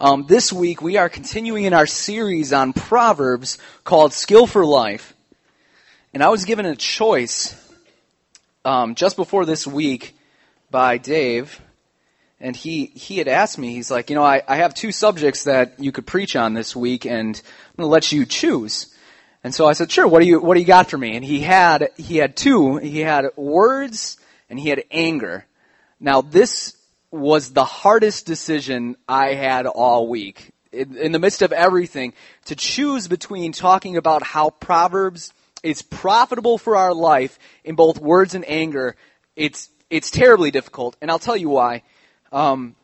Um, this week we are continuing in our series on Proverbs called Skill for Life. And I was given a choice um, just before this week by Dave, and he, he had asked me, he's like, you know, I, I have two subjects that you could preach on this week, and I'm going to let you choose. And so I said, sure, what do you, what do you got for me? And he had, he had two. He had words and he had anger. Now this was the hardest decision I had all week. In, in the midst of everything, to choose between talking about how Proverbs is profitable for our life in both words and anger, it's, it's terribly difficult. And I'll tell you why. Um,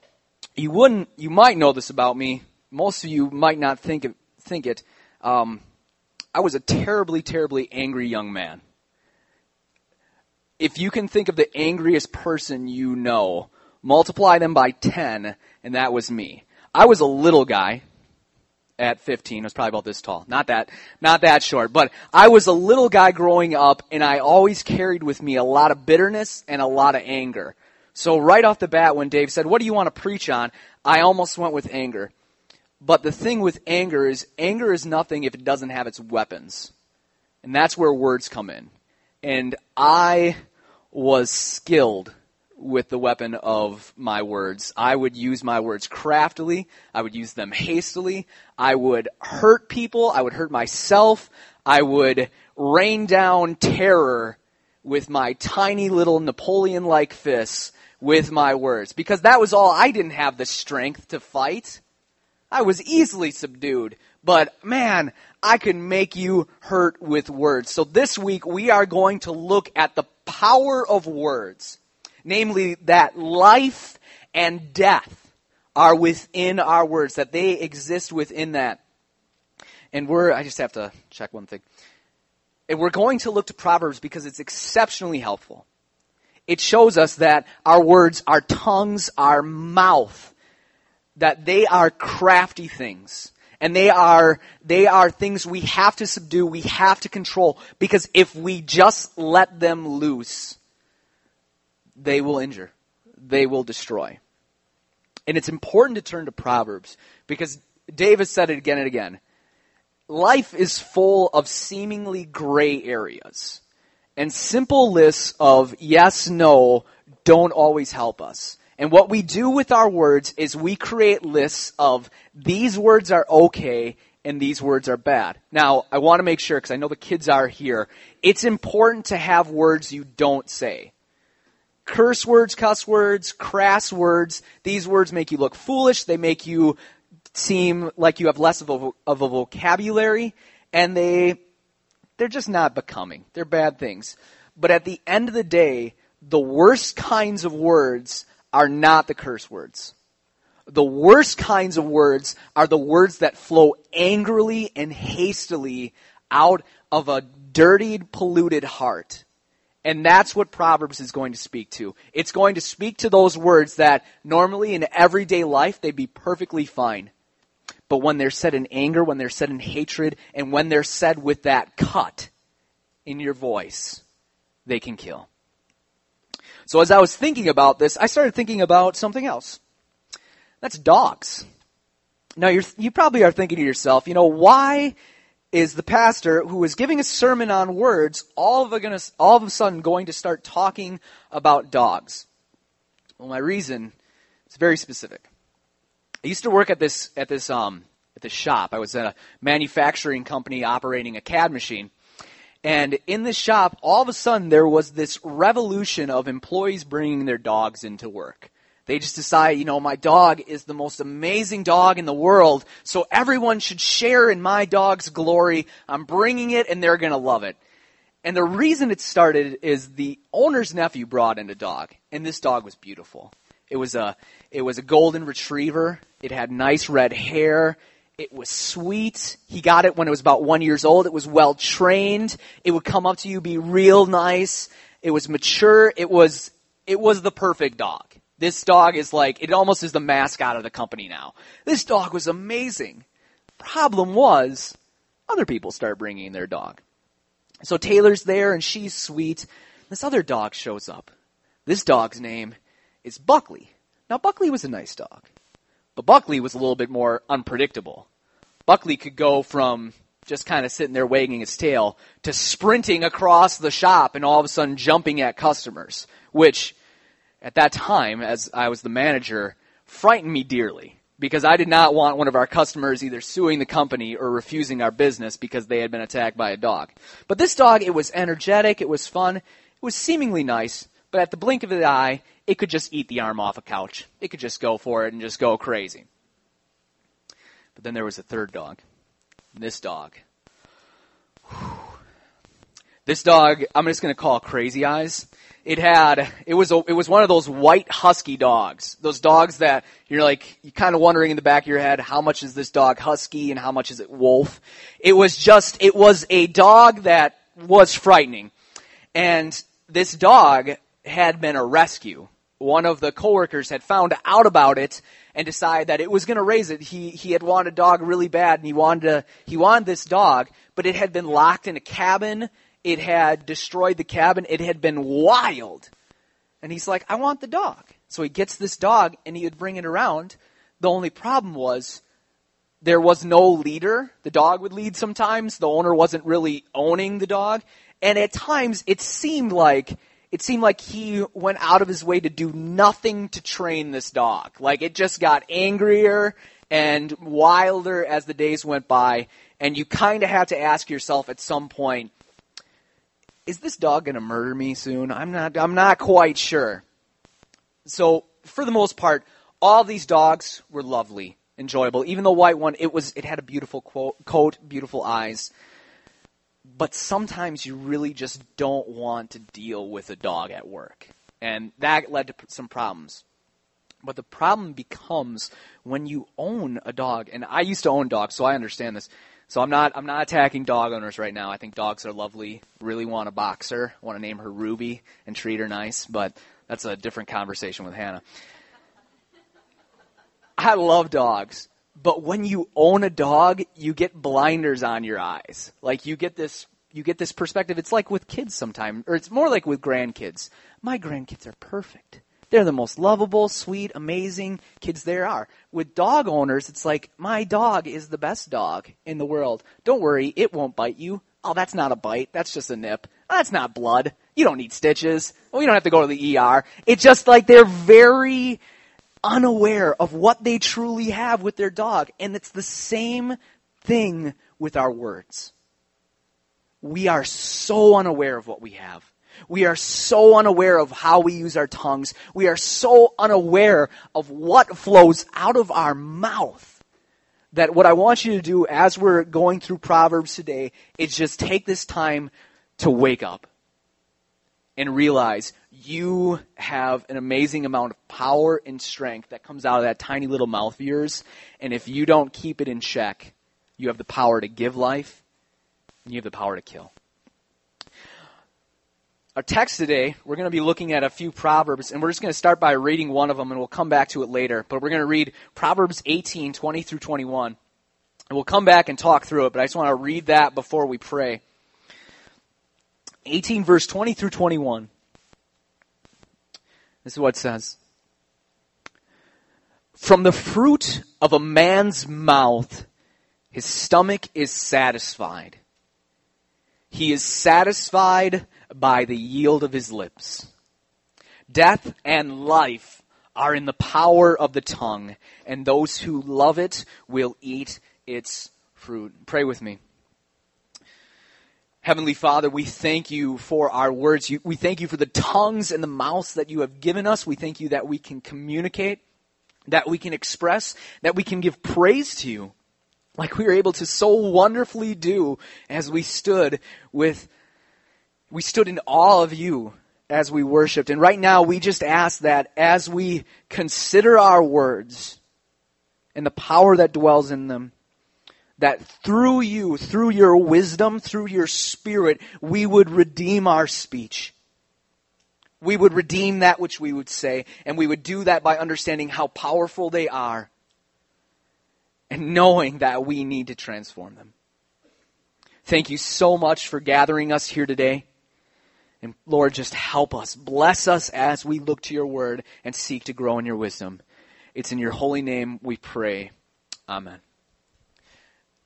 you wouldn't, you might know this about me. Most of you might not think it, think it. Um, I was a terribly, terribly angry young man. If you can think of the angriest person you know, multiply them by 10, and that was me. I was a little guy at 15. I was probably about this tall. Not that, not that short, but I was a little guy growing up, and I always carried with me a lot of bitterness and a lot of anger. So right off the bat, when Dave said, what do you want to preach on? I almost went with anger. But the thing with anger is, anger is nothing if it doesn't have its weapons. And that's where words come in. And I was skilled with the weapon of my words. I would use my words craftily. I would use them hastily. I would hurt people. I would hurt myself. I would rain down terror with my tiny little Napoleon like fists with my words. Because that was all. I didn't have the strength to fight. I was easily subdued. But man, I can make you hurt with words. So this week we are going to look at the power of words namely that life and death are within our words, that they exist within that. And we're, I just have to check one thing. And we're going to look to Proverbs because it's exceptionally helpful. It shows us that our words, our tongues, our mouth, that they are crafty things. And they are, they are things we have to subdue, we have to control, because if we just let them loose, they will injure, they will destroy. And it's important to turn to Proverbs because David said it again and again. Life is full of seemingly gray areas. And simple lists of yes, no don't always help us. And what we do with our words is we create lists of these words are okay and these words are bad. Now, I want to make sure, because I know the kids are here, it's important to have words you don't say curse words, cuss words, crass words. These words make you look foolish. They make you seem like you have less of a, of a vocabulary, and they they're just not becoming. They're bad things. But at the end of the day, the worst kinds of words are not the curse words. The worst kinds of words are the words that flow angrily and hastily out of a dirtied, polluted heart. And that's what Proverbs is going to speak to. It's going to speak to those words that normally in everyday life they'd be perfectly fine. But when they're said in anger, when they're said in hatred, and when they're said with that cut in your voice, they can kill. So as I was thinking about this, I started thinking about something else. That's dogs. Now you probably are thinking to yourself, you know, why is the pastor who is giving a sermon on words all of, a, all of a sudden going to start talking about dogs? Well, my reason is very specific. I used to work at this at this um, at this shop. I was at a manufacturing company operating a CAD machine. And in this shop, all of a sudden, there was this revolution of employees bringing their dogs into work. They just decide, you know, my dog is the most amazing dog in the world, so everyone should share in my dog's glory. I'm bringing it and they're going to love it. And the reason it started is the owner's nephew brought in a dog, and this dog was beautiful. It was a it was a golden retriever. It had nice red hair. It was sweet. He got it when it was about one years old. It was well trained. It would come up to you, be real nice. It was mature. It was it was the perfect dog. This dog is like, it almost is the mascot of the company now. This dog was amazing. Problem was, other people start bringing their dog. So Taylor's there and she's sweet. This other dog shows up. This dog's name is Buckley. Now, Buckley was a nice dog. But Buckley was a little bit more unpredictable. Buckley could go from just kind of sitting there wagging his tail to sprinting across the shop and all of a sudden jumping at customers, which at that time, as I was the manager, frightened me dearly because I did not want one of our customers either suing the company or refusing our business because they had been attacked by a dog. But this dog, it was energetic, it was fun, it was seemingly nice, but at the blink of the eye, it could just eat the arm off a couch. It could just go for it and just go crazy. But then there was a third dog. This dog. Whew. This dog, I'm just going to call Crazy Eyes. It had, it was, a, it was one of those white husky dogs. Those dogs that you're like, you're kind of wondering in the back of your head, how much is this dog husky and how much is it wolf? It was just, it was a dog that was frightening. And this dog had been a rescue. One of the coworkers had found out about it and decided that it was going to raise it. He he had wanted a dog really bad, and he wanted to, he wanted this dog, but it had been locked in a cabin. It had destroyed the cabin. It had been wild, and he's like, I want the dog. So he gets this dog, and he would bring it around. The only problem was there was no leader. The dog would lead sometimes. The owner wasn't really owning the dog, and at times it seemed like it seemed like he went out of his way to do nothing to train this dog. Like it just got angrier and wilder as the days went by, and you kind of have to ask yourself at some point, is this dog going to murder me soon? I'm not I'm not quite sure. So, for the most part, all these dogs were lovely, enjoyable. Even the white one, it was it had a beautiful coat, beautiful eyes but sometimes you really just don't want to deal with a dog at work. And that led to some problems. But the problem becomes when you own a dog, and I used to own dogs, so I understand this. So I'm not I'm not attacking dog owners right now. I think dogs are lovely. Really want a boxer. Want to name her Ruby and treat her nice, but that's a different conversation with Hannah. I love dogs, but when you own a dog, you get blinders on your eyes. Like you get this you get this perspective. It's like with kids sometimes, or it's more like with grandkids. My grandkids are perfect. They're the most lovable, sweet, amazing kids there are. With dog owners, it's like, my dog is the best dog in the world. Don't worry, it won't bite you. Oh, that's not a bite. That's just a nip. That's not blood. You don't need stitches. Well, you don't have to go to the ER. It's just like they're very unaware of what they truly have with their dog. And it's the same thing with our words. We are so unaware of what we have. We are so unaware of how we use our tongues. We are so unaware of what flows out of our mouth that what I want you to do as we're going through Proverbs today is just take this time to wake up and realize you have an amazing amount of power and strength that comes out of that tiny little mouth of yours. And if you don't keep it in check, you have the power to give life and you have the power to kill. Our text today, we're going to be looking at a few Proverbs, and we're just going to start by reading one of them, and we'll come back to it later. But we're going to read Proverbs 18, 20 through 21. And we'll come back and talk through it, but I just want to read that before we pray. 18, verse 20 through 21. This is what it says. From the fruit of a man's mouth, his stomach is satisfied. He is satisfied by the yield of his lips. Death and life are in the power of the tongue, and those who love it will eat its fruit. Pray with me. Heavenly Father, we thank you for our words. We thank you for the tongues and the mouths that you have given us. We thank you that we can communicate, that we can express, that we can give praise to you, like we were able to so wonderfully do as we stood with, we stood in awe of you as we worshiped. And right now, we just ask that as we consider our words and the power that dwells in them, that through you, through your wisdom, through your spirit, we would redeem our speech. We would redeem that which we would say, and we would do that by understanding how powerful they are and knowing that we need to transform them. Thank you so much for gathering us here today. And Lord, just help us. Bless us as we look to your word and seek to grow in your wisdom. It's in your holy name we pray. Amen.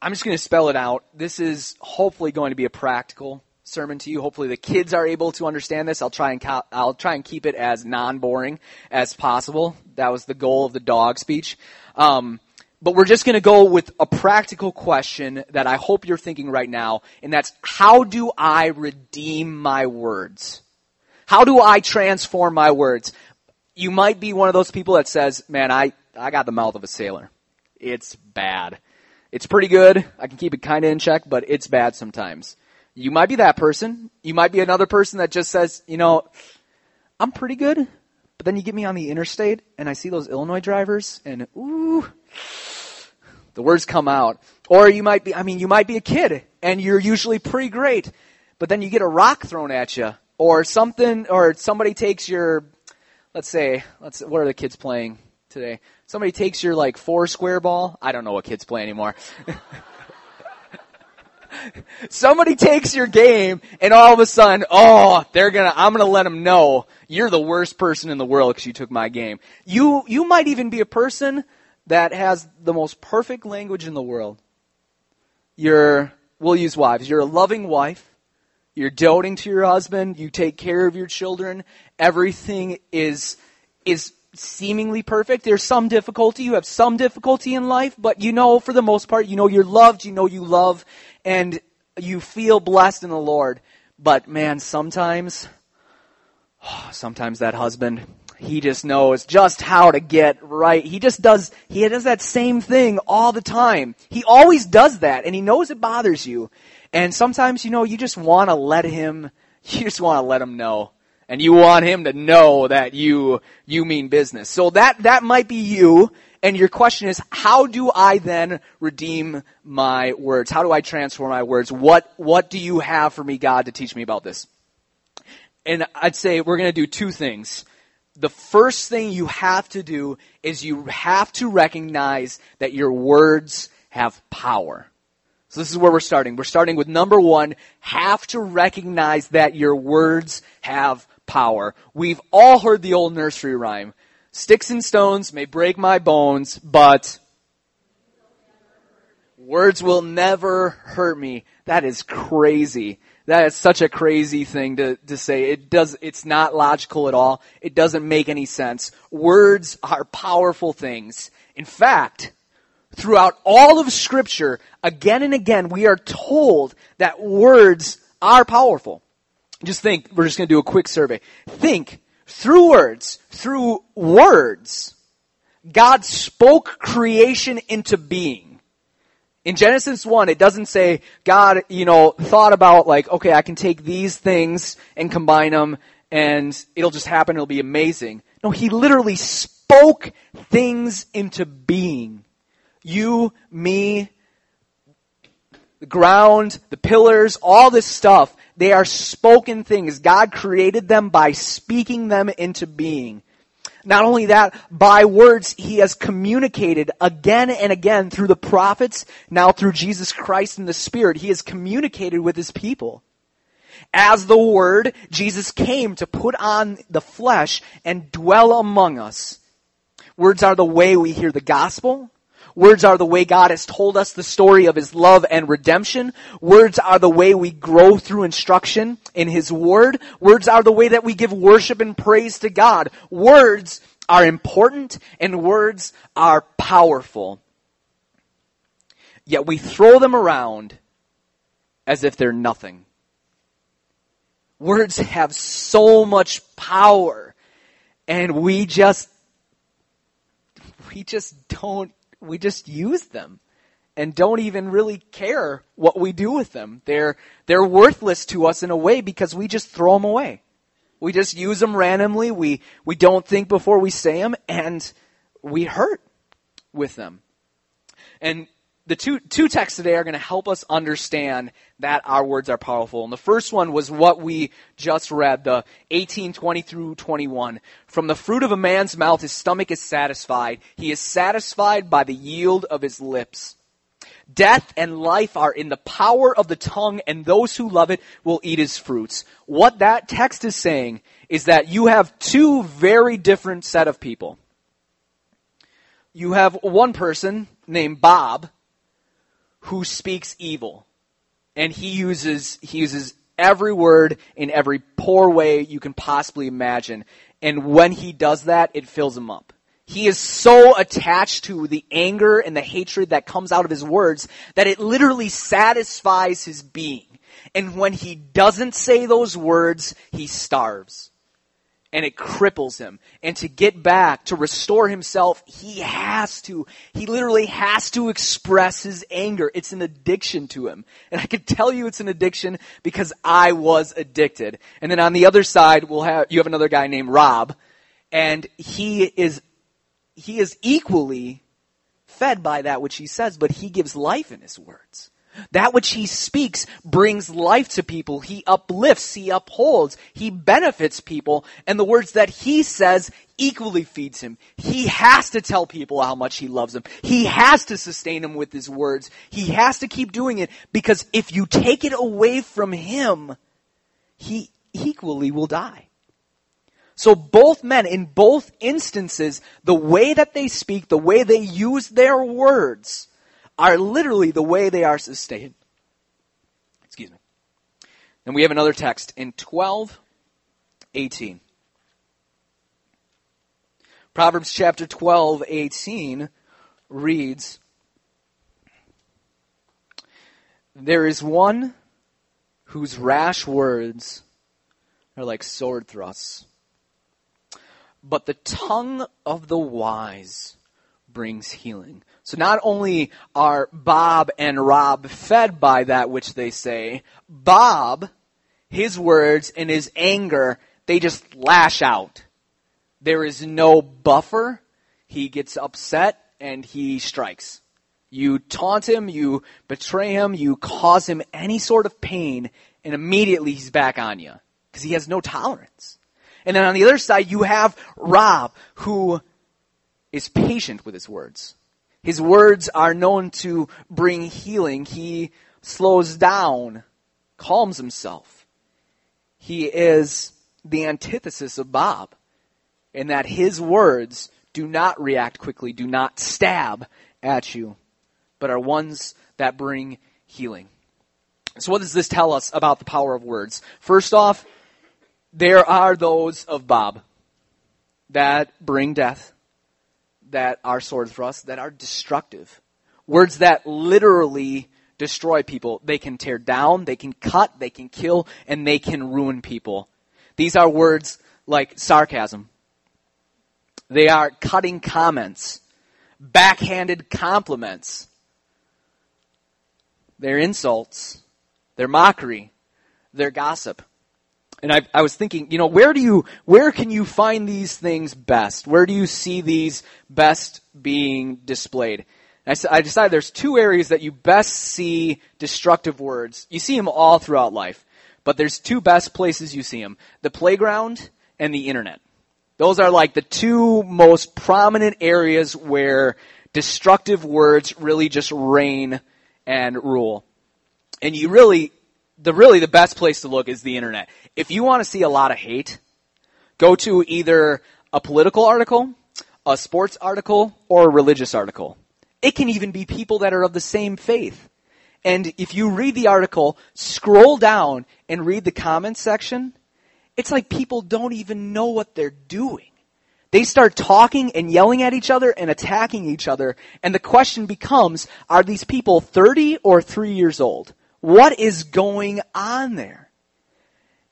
I'm just going to spell it out. This is hopefully going to be a practical sermon to you. Hopefully the kids are able to understand this. I'll try and I'll try and keep it as non-boring as possible. That was the goal of the dog speech. Um, but we're just going to go with a practical question that I hope you're thinking right now, and that's how do I redeem my words? How do I transform my words? You might be one of those people that says, man, I, I got the mouth of a sailor. It's bad. It's pretty good. I can keep it kind of in check, but it's bad sometimes. You might be that person. You might be another person that just says, you know, I'm pretty good, but then you get me on the interstate and I see those Illinois drivers and ooh, the words come out. Or you might be, I mean, you might be a kid and you're usually pretty great, but then you get a rock thrown at you or something, or somebody takes your, let's say, let's, what are the kids playing today? Somebody takes your like four square ball. I don't know what kids play anymore. somebody takes your game and all of a sudden, oh, they're gonna, I'm gonna let them know you're the worst person in the world because you took my game. You, you might even be a person that has the most perfect language in the world. You're, we'll use wives. You're a loving wife. You're doting to your husband. You take care of your children. Everything is, is seemingly perfect. There's some difficulty. You have some difficulty in life, but you know, for the most part, you know you're loved. You know you love and you feel blessed in the Lord. But man, sometimes, sometimes that husband, he just knows just how to get right. He just does, he does that same thing all the time. He always does that and he knows it bothers you. And sometimes, you know, you just want to let him, you just want to let him know. And you want him to know that you, you mean business. So that, that might be you. And your question is, how do I then redeem my words? How do I transform my words? What, what do you have for me, God, to teach me about this? And I'd say we're going to do two things the first thing you have to do is you have to recognize that your words have power. So this is where we're starting. We're starting with number one, have to recognize that your words have power. We've all heard the old nursery rhyme. Sticks and stones may break my bones, but words will never hurt me. That is crazy. That is such a crazy thing to, to say. It does, it's not logical at all. It doesn't make any sense. Words are powerful things. In fact, throughout all of scripture, again and again, we are told that words are powerful. Just think, we're just going to do a quick survey. Think, through words, through words, God spoke creation into being. In Genesis 1, it doesn't say God, you know, thought about like, okay, I can take these things and combine them and it'll just happen. It'll be amazing. No, he literally spoke things into being. You, me, the ground, the pillars, all this stuff, they are spoken things. God created them by speaking them into being. Not only that, by words, he has communicated again and again through the prophets, now through Jesus Christ and the Spirit. He has communicated with his people. As the Word, Jesus came to put on the flesh and dwell among us. Words are the way we hear the gospel. Words are the way God has told us the story of His love and redemption. Words are the way we grow through instruction in His Word. Words are the way that we give worship and praise to God. Words are important and words are powerful. Yet we throw them around as if they're nothing. Words have so much power and we just we just don't we just use them and don't even really care what we do with them. They're, they're worthless to us in a way because we just throw them away. We just use them randomly. We, we don't think before we say them and we hurt with them. And the two, two texts today are going to help us understand that our words are powerful. And the first one was what we just read, the 18, 20 through 21. From the fruit of a man's mouth, his stomach is satisfied. He is satisfied by the yield of his lips. Death and life are in the power of the tongue, and those who love it will eat its fruits. What that text is saying is that you have two very different set of people. you have one person named Bob who speaks evil. And he uses, he uses every word in every poor way you can possibly imagine. And when he does that, it fills him up. He is so attached to the anger and the hatred that comes out of his words that it literally satisfies his being. And when he doesn't say those words, he starves and it cripples him. And to get back, to restore himself, he has to, he literally has to express his anger. It's an addiction to him. And I can tell you it's an addiction because I was addicted. And then on the other side, we'll have, you have another guy named Rob, and he is, he is equally fed by that which he says, but he gives life in his words. That which he speaks brings life to people. He uplifts, he upholds, he benefits people, and the words that he says equally feeds him. He has to tell people how much he loves them. He has to sustain them with his words. He has to keep doing it because if you take it away from him, he equally will die. So both men, in both instances, the way that they speak, the way they use their words, are literally the way they are sustained. Excuse me. And we have another text in 12, 18. Proverbs chapter 12, 18 reads, There is one whose rash words are like sword thrusts, but the tongue of the wise brings healing. So not only are Bob and Rob fed by that which they say, Bob, his words and his anger, they just lash out. There is no buffer. He gets upset and he strikes. You taunt him, you betray him, you cause him any sort of pain, and immediately he's back on you. Because he has no tolerance. And then on the other side, you have Rob, who is patient with his words. His words are known to bring healing. He slows down, calms himself. He is the antithesis of Bob in that his words do not react quickly, do not stab at you, but are ones that bring healing. So what does this tell us about the power of words? First off, there are those of Bob that bring death that are sword thrusts that are destructive. Words that literally destroy people. They can tear down, they can cut, they can kill, and they can ruin people. These are words like sarcasm. They are cutting comments, backhanded compliments. They're insults. They're mockery. They're gossip. And I, I was thinking, you know, where do you, where can you find these things best? Where do you see these best being displayed? I, I decided there's two areas that you best see destructive words. You see them all throughout life, but there's two best places you see them: the playground and the internet. Those are like the two most prominent areas where destructive words really just reign and rule. And you really, the really the best place to look is the internet. If you want to see a lot of hate, go to either a political article, a sports article, or a religious article. It can even be people that are of the same faith. And if you read the article, scroll down and read the comments section, it's like people don't even know what they're doing. They start talking and yelling at each other and attacking each other, and the question becomes, are these people 30 or 3 years old? What is going on there?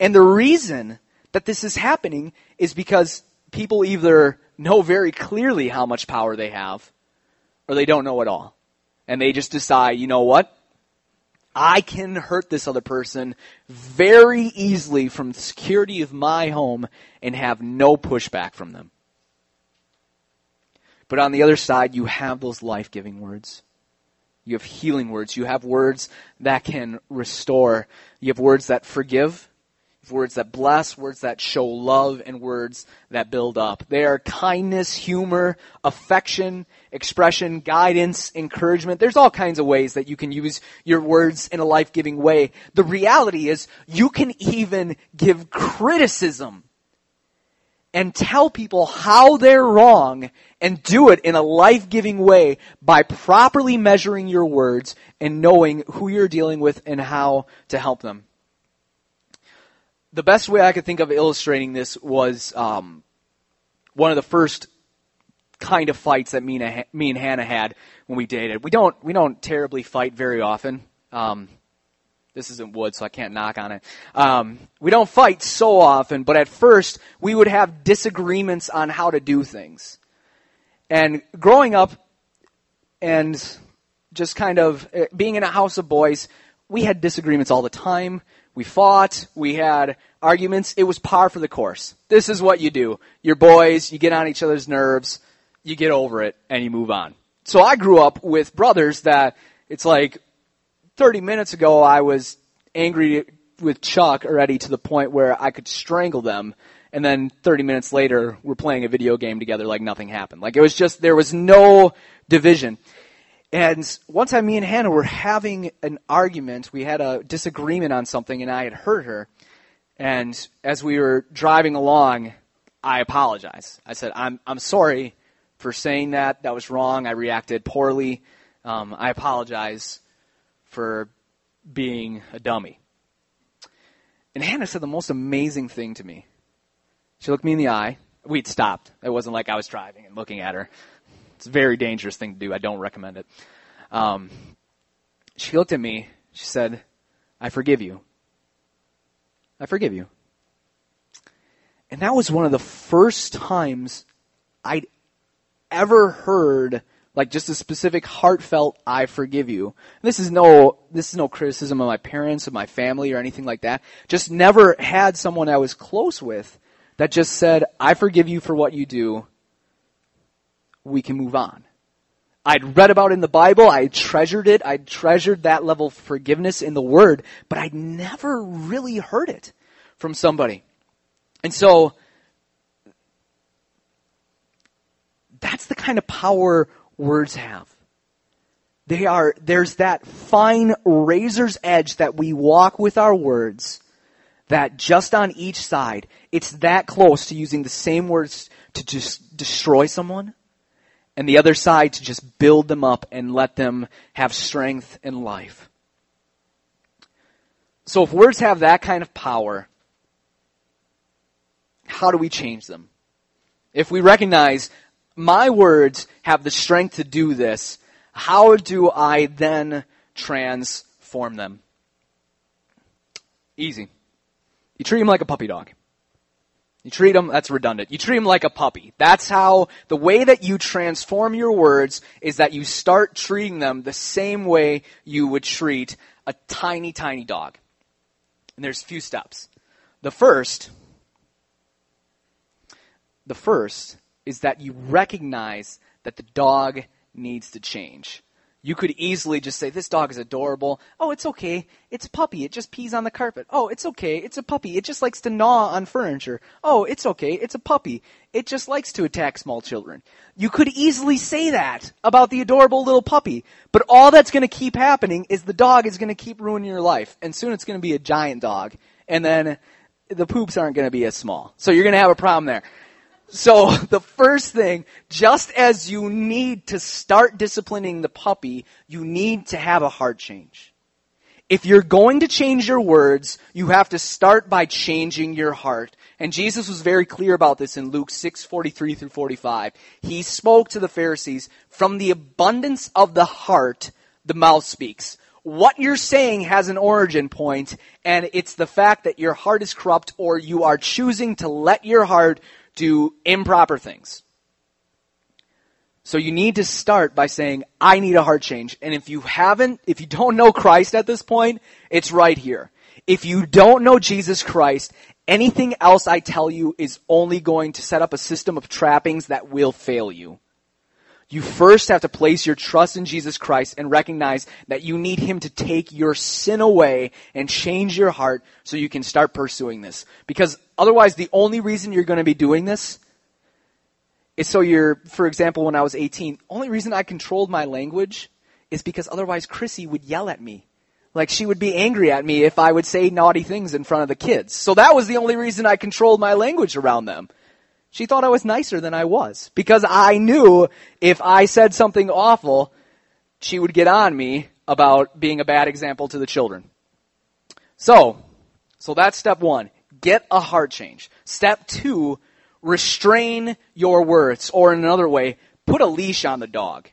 And the reason that this is happening is because people either know very clearly how much power they have, or they don't know at all. And they just decide, you know what? I can hurt this other person very easily from the security of my home and have no pushback from them. But on the other side, you have those life giving words. You have healing words. You have words that can restore. You have words that forgive. Words that bless, words that show love, and words that build up. They are kindness, humor, affection, expression, guidance, encouragement. There's all kinds of ways that you can use your words in a life-giving way. The reality is you can even give criticism and tell people how they're wrong and do it in a life-giving way by properly measuring your words and knowing who you're dealing with and how to help them. The best way I could think of illustrating this was um, one of the first kind of fights that me and, me and Hannah had when we dated. We don't we don't terribly fight very often. Um, this isn't wood, so I can't knock on it. Um, we don't fight so often, but at first we would have disagreements on how to do things. And growing up and just kind of eh, being in a house of boys, we had disagreements all the time. We fought. We had arguments. It was par for the course. This is what you do. You're boys. You get on each other's nerves. You get over it and you move on. So I grew up with brothers that it's like 30 minutes ago, I was angry with Chuck already to the point where I could strangle them. And then 30 minutes later, we're playing a video game together like nothing happened. Like it was just, there was no division. And one time me and Hannah were having an argument. We had a disagreement on something and I had hurt her. And as we were driving along, I apologized. I said, I'm, I'm sorry for saying that. That was wrong. I reacted poorly. Um, I apologize for being a dummy. And Hannah said the most amazing thing to me. She looked me in the eye. We'd stopped. It wasn't like I was driving and looking at her. It's a very dangerous thing to do. I don't recommend it. Um, she looked at me. She said, I forgive you. I forgive you. And that was one of the first times I'd ever heard like just a specific heartfelt I forgive you. This is no this is no criticism of my parents, of my family or anything like that. Just never had someone I was close with that just said, "I forgive you for what you do. We can move on." I'd read about in the Bible, I treasured it, I treasured that level of forgiveness in the Word, but I'd never really heard it from somebody. And so, that's the kind of power words have. They are, there's that fine razor's edge that we walk with our words that just on each side, it's that close to using the same words to just destroy someone and the other side to just build them up and let them have strength in life. So if words have that kind of power, how do we change them? If we recognize my words have the strength to do this, how do I then transform them? Easy. You treat them like a puppy dog. You treat them, that's redundant. You treat them like a puppy. That's how, the way that you transform your words is that you start treating them the same way you would treat a tiny, tiny dog. And there's a few steps. The first, the first is that you recognize that the dog needs to change. You could easily just say, this dog is adorable. Oh, it's okay. It's a puppy. It just pees on the carpet. Oh, it's okay. It's a puppy. It just likes to gnaw on furniture. Oh, it's okay. It's a puppy. It just likes to attack small children. You could easily say that about the adorable little puppy. But all that's going to keep happening is the dog is going to keep ruining your life. And soon it's going to be a giant dog. And then the poops aren't going to be as small. So you're going to have a problem there. So the first thing, just as you need to start disciplining the puppy, you need to have a heart change. If you're going to change your words, you have to start by changing your heart. And Jesus was very clear about this in Luke 6:43 through 45. He spoke to the Pharisees, from the abundance of the heart, the mouth speaks. What you're saying has an origin point, and it's the fact that your heart is corrupt or you are choosing to let your heart do improper things. So you need to start by saying, I need a heart change. And if you haven't, if you don't know Christ at this point, it's right here. If you don't know Jesus Christ, anything else I tell you is only going to set up a system of trappings that will fail you. You first have to place your trust in Jesus Christ and recognize that you need Him to take your sin away and change your heart so you can start pursuing this. Because otherwise, the only reason you're going to be doing this is so you're, for example, when I was 18, the only reason I controlled my language is because otherwise Chrissy would yell at me. Like she would be angry at me if I would say naughty things in front of the kids. So that was the only reason I controlled my language around them. She thought I was nicer than I was because I knew if I said something awful, she would get on me about being a bad example to the children. So, so that's step one. Get a heart change. Step two, restrain your words. Or in another way, put a leash on the dog.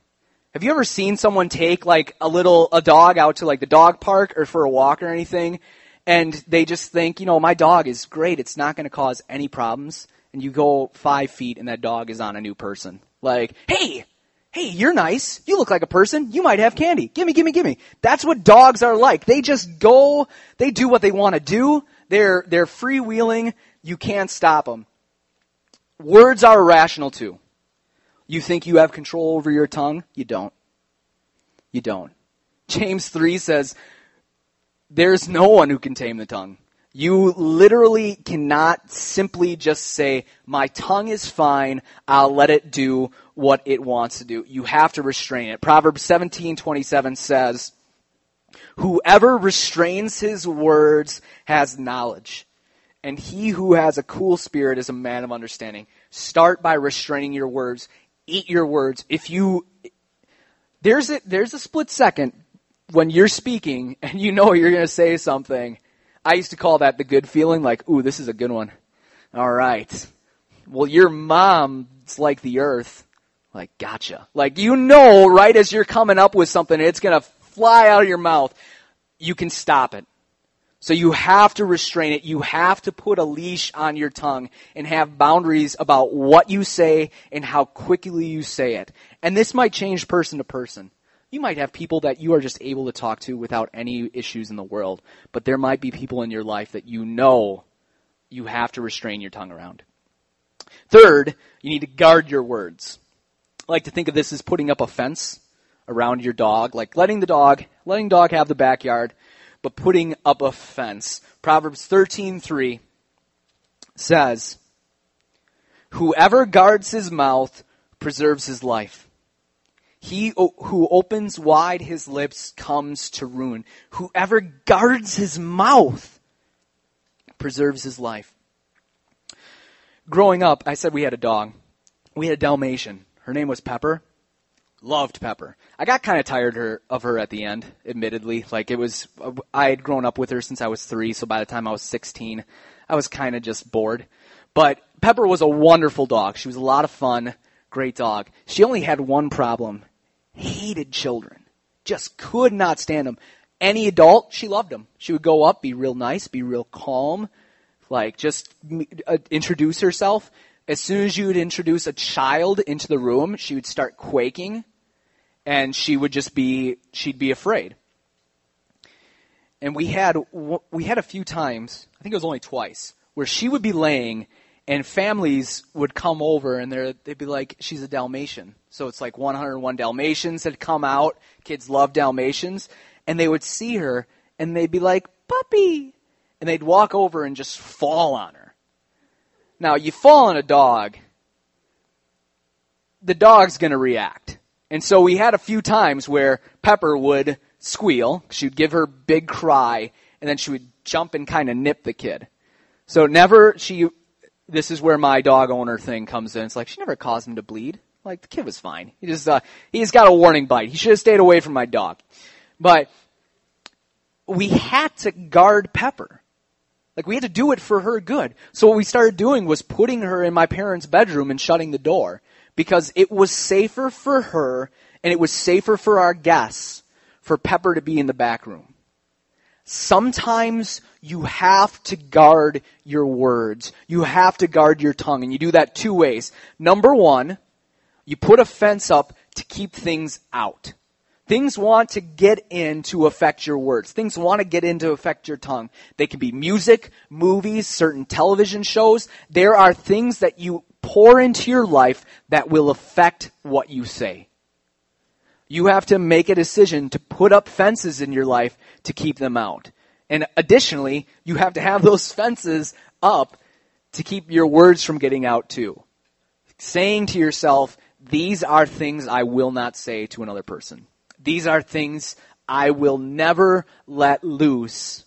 Have you ever seen someone take like a little, a dog out to like the dog park or for a walk or anything? And they just think, you know, my dog is great. It's not going to cause any problems. And you go five feet and that dog is on a new person. Like, hey, hey, you're nice. You look like a person. You might have candy. Gimme, gimme, gimme. That's what dogs are like. They just go, they do what they want to do. They're, they're freewheeling. You can't stop them. Words are irrational too. You think you have control over your tongue? You don't. You don't. James 3 says, there's no one who can tame the tongue. You literally cannot simply just say, my tongue is fine, I'll let it do what it wants to do. You have to restrain it. Proverbs 17:27 says, Whoever restrains his words has knowledge, and he who has a cool spirit is a man of understanding. Start by restraining your words eat your words. If you, there's a, there's a split second when you're speaking and you know you're going to say something. I used to call that the good feeling, like, ooh, this is a good one. All right. Well, your mom's like the earth. Like, gotcha. Like, you know, right as you're coming up with something, it's going to fly out of your mouth. You can stop it. So you have to restrain it. You have to put a leash on your tongue and have boundaries about what you say and how quickly you say it. And this might change person to person. You might have people that you are just able to talk to without any issues in the world, but there might be people in your life that you know you have to restrain your tongue around. Third, you need to guard your words. I like to think of this as putting up a fence around your dog, like letting the dog, letting dog have the backyard, but putting up a fence. Proverbs 13:3 says, "Whoever guards his mouth preserves his life. He who opens wide his lips comes to ruin. Whoever guards his mouth preserves his life." Growing up, I said we had a dog. We had a Dalmatian. Her name was Pepper loved Pepper. I got kind of tired her, of her at the end, admittedly. Like it was, I had grown up with her since I was three, so by the time I was 16, I was kind of just bored. But Pepper was a wonderful dog. She was a lot of fun, great dog. She only had one problem: hated children. Just could not stand them. Any adult, she loved them. She would go up, be real nice, be real calm, like just uh, introduce herself. As soon as you would introduce a child into the room, she would start quaking and she would just be she'd be afraid. And we had we had a few times, I think it was only twice, where she would be laying and families would come over and they'd be like, she's a Dalmatian. So it's like 101 Dalmatians had come out. Kids love Dalmatians. And they would see her and they'd be like, puppy. And they'd walk over and just fall on her. Now, you fall on a dog, the dog's going to react. And so we had a few times where Pepper would squeal, she'd give her big cry, and then she would jump and kind of nip the kid. So never she this is where my dog owner thing comes in. It's like she never caused him to bleed. Like the kid was fine. He just uh, he's got a warning bite. He should have stayed away from my dog. But we had to guard Pepper. Like we had to do it for her good. So what we started doing was putting her in my parents' bedroom and shutting the door because it was safer for her and it was safer for our guests for Pepper to be in the back room. Sometimes you have to guard your words. You have to guard your tongue and you do that two ways. Number one, you put a fence up to keep things out. Things want to get in to affect your words. Things want to get in to affect your tongue. They can be music, movies, certain television shows. There are things that you pour into your life that will affect what you say. You have to make a decision to put up fences in your life to keep them out. And additionally, you have to have those fences up to keep your words from getting out too. Saying to yourself, these are things I will not say to another person. These are things I will never let loose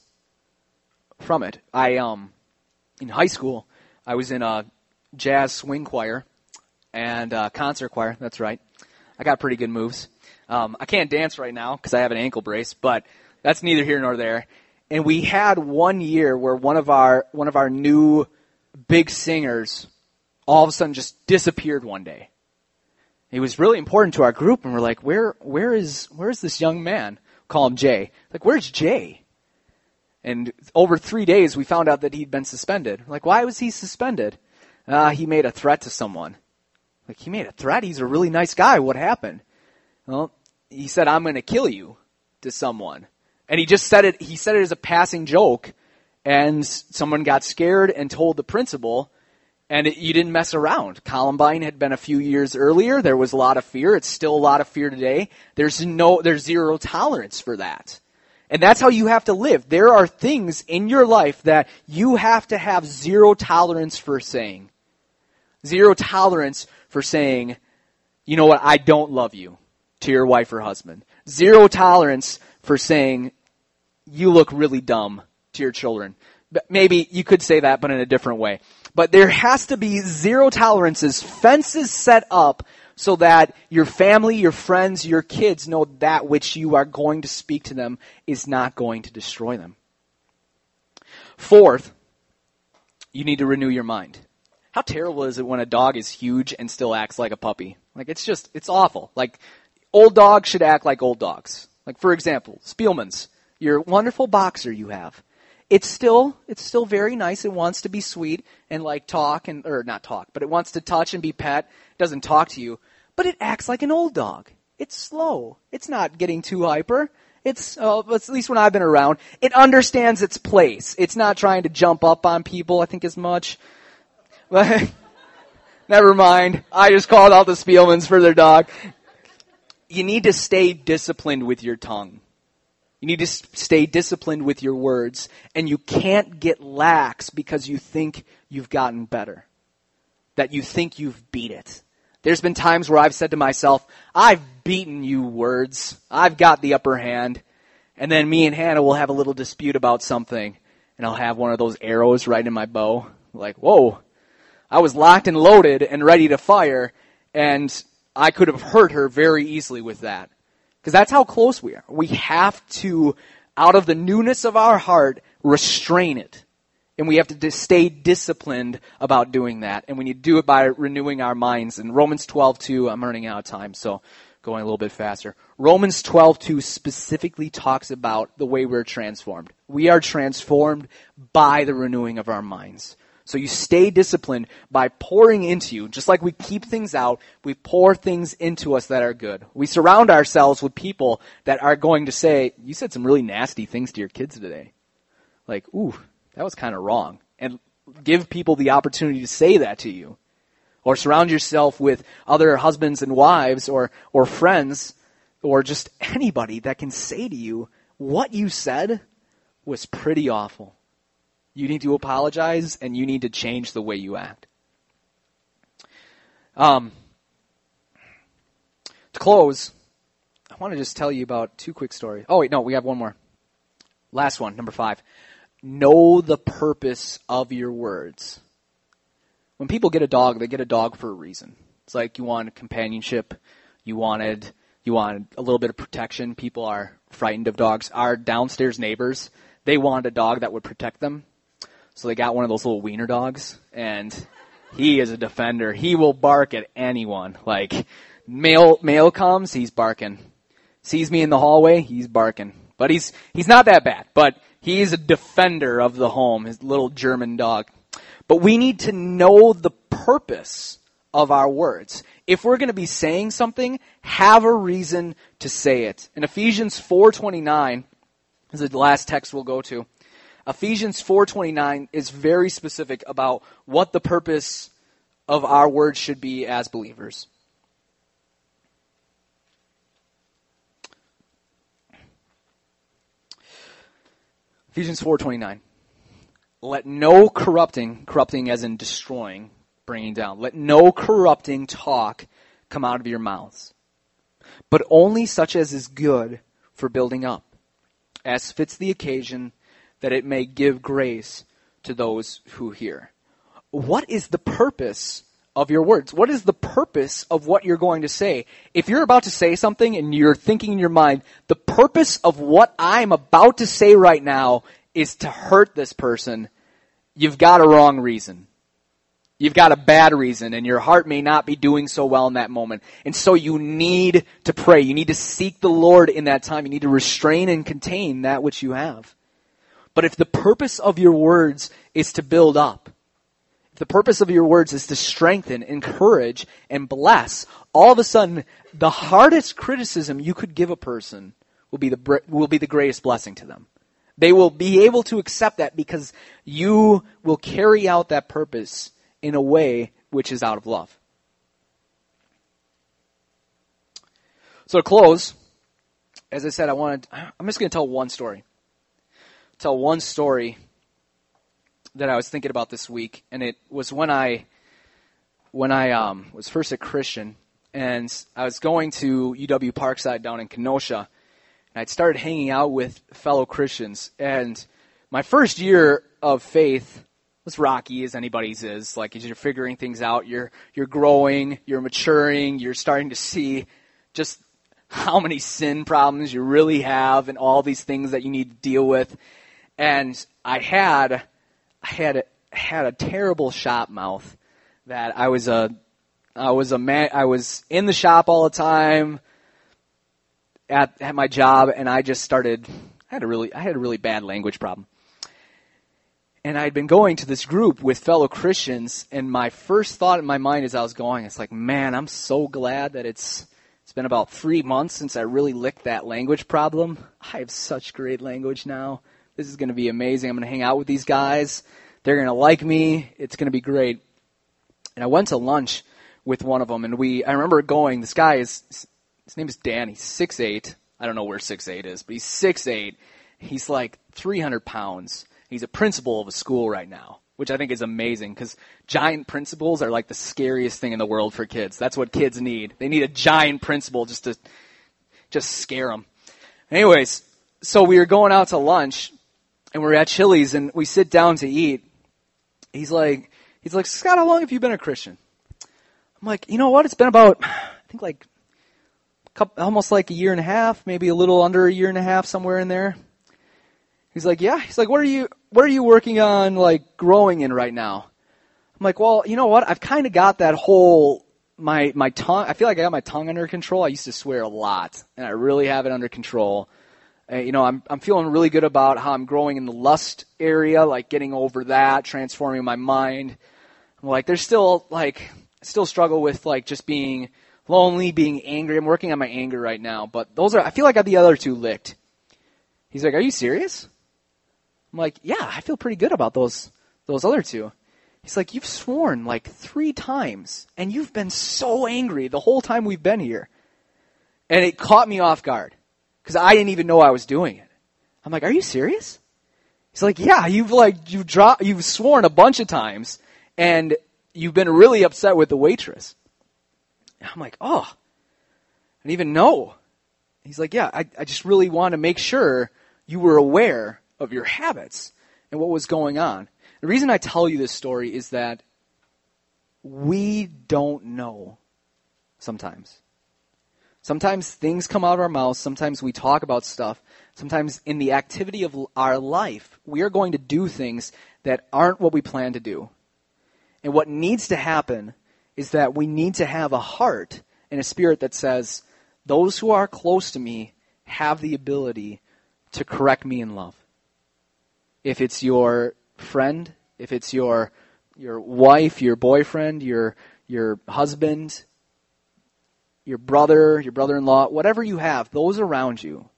from it. I um in high school, I was in a jazz swing choir and uh, concert choir. That's right. I got pretty good moves. Um, I can't dance right now because I have an ankle brace, but that's neither here nor there. And we had one year where one of our one of our new big singers all of a sudden just disappeared one day. He was really important to our group, and we're like, where where is where is this young man? Call him Jay. Like, where's Jay? And over three days, we found out that he'd been suspended. Like, why was he suspended? Uh, he made a threat to someone. Like, he made a threat? He's a really nice guy. What happened? Well, he said, I'm going to kill you to someone. And he just said it, he said it as a passing joke. And someone got scared and told the principal, and it, you didn't mess around. Columbine had been a few years earlier. There was a lot of fear. It's still a lot of fear today. There's no, there's zero tolerance for that. And that's how you have to live. There are things in your life that you have to have zero tolerance for saying. Zero tolerance for saying, you know what, I don't love you to your wife or husband. Zero tolerance for saying, you look really dumb to your children. Maybe you could say that, but in a different way. But there has to be zero tolerances, fences set up so that your family, your friends, your kids know that which you are going to speak to them is not going to destroy them. Fourth, you need to renew your mind. How terrible is it when a dog is huge and still acts like a puppy? Like it's just, it's awful. Like old dogs should act like old dogs. Like for example, Spielman's, your wonderful boxer you have. It's still, it's still very nice. It wants to be sweet and like talk and, or not talk, but it wants to touch and be pet. It doesn't talk to you, but it acts like an old dog. It's slow. It's not getting too hyper. It's, uh, at least when I've been around, it understands its place. It's not trying to jump up on people, I think, as much. Never mind. I just called out the Spielmans for their dog you need to stay disciplined with your tongue. You need to stay disciplined with your words, and you can't get lax because you think you've gotten better, that you think you've beat it. There's been times where I've said to myself, I've beaten you words. I've got the upper hand. And then me and Hannah will have a little dispute about something, and I'll have one of those arrows right in my bow. Like, whoa, I was locked and loaded and ready to fire, and I could have hurt her very easily with that. Because that's how close we are. We have to, out of the newness of our heart, restrain it. And we have to stay disciplined about doing that. And we need to do it by renewing our minds. In Romans 12, 2, I'm running out of time, so going a little bit faster. Romans 12, 2 specifically talks about the way we're transformed. We are transformed by the renewing of our minds. So you stay disciplined by pouring into you. Just like we keep things out, we pour things into us that are good. We surround ourselves with people that are going to say, you said some really nasty things to your kids today. Like, ooh, that was kind of wrong. And give people the opportunity to say that to you. Or surround yourself with other husbands and wives or, or friends or just anybody that can say to you, what you said was pretty awful. You need to apologize and you need to change the way you act. Um, to close, I want to just tell you about two quick stories. Oh, wait, no, we have one more. Last one, number five. Know the purpose of your words. When people get a dog, they get a dog for a reason. It's like you want companionship, you wanted you wanted a little bit of protection. People are frightened of dogs. Our downstairs neighbors, they wanted a dog that would protect them. So they got one of those little wiener dogs, and he is a defender. He will bark at anyone. Like mail mail comes, he's barking. Sees me in the hallway, he's barking. But he's he's not that bad. But he's a defender of the home. His little German dog. But we need to know the purpose of our words. If we're going to be saying something, have a reason to say it. In Ephesians 4:29 is the last text we'll go to. Ephesians 4:29 is very specific about what the purpose of our words should be as believers. Ephesians 4:29 Let no corrupting, corrupting as in destroying, bringing down. Let no corrupting talk come out of your mouths, but only such as is good for building up, as fits the occasion that it may give grace to those who hear. what is the purpose of your words? What is the purpose of what you're going to say? If you're about to say something and you're thinking in your mind, the purpose of what I'm about to say right now is to hurt this person, you've got a wrong reason. You've got a bad reason and your heart may not be doing so well in that moment. And so you need to pray. You need to seek the Lord in that time. You need to restrain and contain that which you have. But if the purpose of your words is to build up, if the purpose of your words is to strengthen, encourage, and bless, all of a sudden, the hardest criticism you could give a person will be the, will be the greatest blessing to them. They will be able to accept that because you will carry out that purpose in a way which is out of love. So to close, as I said, I wanted, I'm just going to tell one story. Tell one story that I was thinking about this week, and it was when I, when I um, was first a Christian, and I was going to UW Parkside down in Kenosha, and I'd started hanging out with fellow Christians, and my first year of faith was rocky as anybody's is. Like as you're figuring things out, you're you're growing, you're maturing, you're starting to see just how many sin problems you really have and all these things that you need to deal with. And I had I had a, had a terrible shop mouth that I was a I was a man I was in the shop all the time at at my job and I just started I had a really I had a really bad language problem. And I'd been going to this group with fellow Christians, and my first thought in my mind as I was going, it's like, man, I'm so glad that it's it's been about three months since I really licked that language problem. I have such great language now. This is going to be amazing. I'm going to hang out with these guys. They're going to like me. It's going to be great. And I went to lunch with one of them, and we. I remember going. This guy is his name is Dan. He's six eight. I don't know where six eight is, but he's six eight. He's like 300 pounds He's a principal of a school right now, which I think is amazing because giant principals are like the scariest thing in the world for kids. That's what kids need. They need a giant principal just to just scare them. Anyways, so we were going out to lunch and we're at Chili's and we sit down to eat. He's like, he's like, Scott, how long have you been a Christian? I'm like, you know what? It's been about, I think like, couple, almost like a year and a half, maybe a little under a year and a half, somewhere in there. He's like, yeah. He's like, what are you, what are you working on, like, growing in right now? I'm like, well, you know what? I've kind of got that whole, my, my tongue, I feel like I got my tongue under control. I used to swear a lot, and I really have it under control. Uh, you know, I'm, I'm feeling really good about how I'm growing in the lust area, like getting over that, transforming my mind. Like, there's still, like, still struggle with, like, just being lonely, being angry. I'm working on my anger right now, but those are, I feel like I got the other two licked. He's like, are you serious? I'm like, yeah, I feel pretty good about those those other two. He's like, you've sworn like three times, and you've been so angry the whole time we've been here. And it caught me off guard because I didn't even know I was doing it. I'm like, are you serious? He's like, yeah, you've like you've dropped, you've sworn a bunch of times, and you've been really upset with the waitress. I'm like, oh, I didn't even know. He's like, yeah, I, I just really want to make sure you were aware of your habits and what was going on. The reason I tell you this story is that we don't know sometimes. Sometimes things come out of our mouths. Sometimes we talk about stuff. Sometimes in the activity of our life, we are going to do things that aren't what we plan to do. And what needs to happen is that we need to have a heart and a spirit that says, those who are close to me have the ability to correct me in love if it's your friend, if it's your your wife, your boyfriend, your your husband, your brother, your brother-in-law, whatever you have, those around you,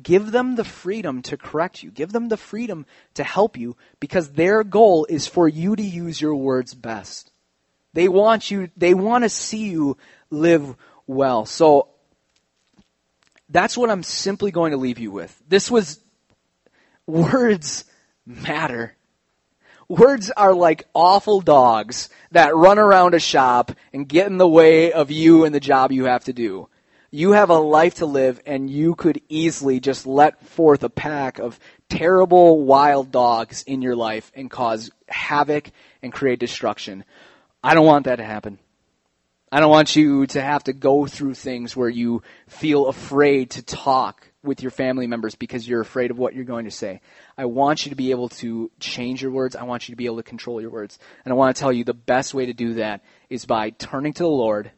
give them the freedom to correct you. Give them the freedom to help you because their goal is for you to use your words best. They want you they want to see you live well. So that's what I'm simply going to leave you with. This was words matter. Words are like awful dogs that run around a shop and get in the way of you and the job you have to do. You have a life to live, and you could easily just let forth a pack of terrible wild dogs in your life and cause havoc and create destruction. I don't want that to happen. I don't want you to have to go through things where you feel afraid to talk with your family members because you're afraid of what you're going to say. I want you to be able to change your words. I want you to be able to control your words. And I want to tell you the best way to do that is by turning to the Lord,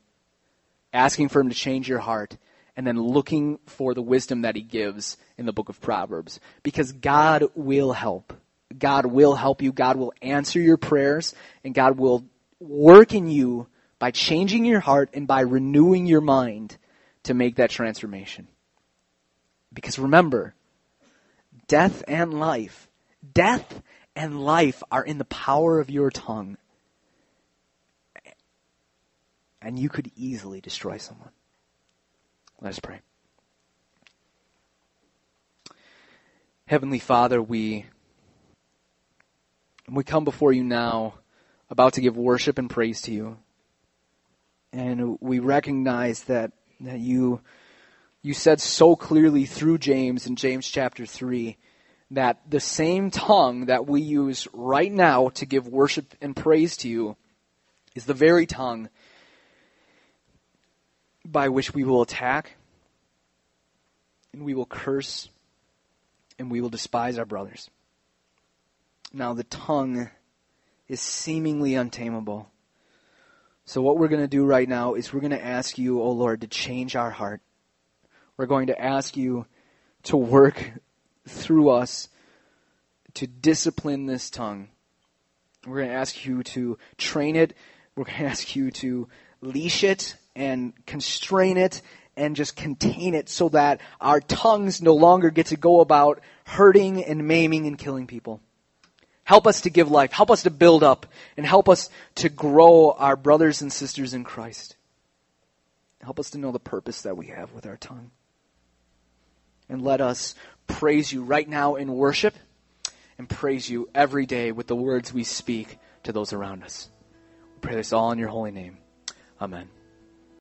asking for Him to change your heart, and then looking for the wisdom that He gives in the book of Proverbs. Because God will help. God will help you. God will answer your prayers, and God will work in you by changing your heart and by renewing your mind to make that transformation. Because remember, death and life, death and life are in the power of your tongue. And you could easily destroy someone. Let us pray. Heavenly Father, we we come before you now about to give worship and praise to you. And we recognize that, that you, you said so clearly through James in James chapter 3 that the same tongue that we use right now to give worship and praise to you is the very tongue by which we will attack and we will curse and we will despise our brothers. Now, the tongue is seemingly untamable. So, what we're going to do right now is we're going to ask you, oh Lord, to change our heart. We're going to ask you to work through us to discipline this tongue. We're going to ask you to train it. We're going to ask you to leash it and constrain it and just contain it so that our tongues no longer get to go about hurting and maiming and killing people. Help us to give life. Help us to build up. And help us to grow our brothers and sisters in Christ. Help us to know the purpose that we have with our tongue. And let us praise you right now in worship and praise you every day with the words we speak to those around us. We pray this all in your holy name. Amen.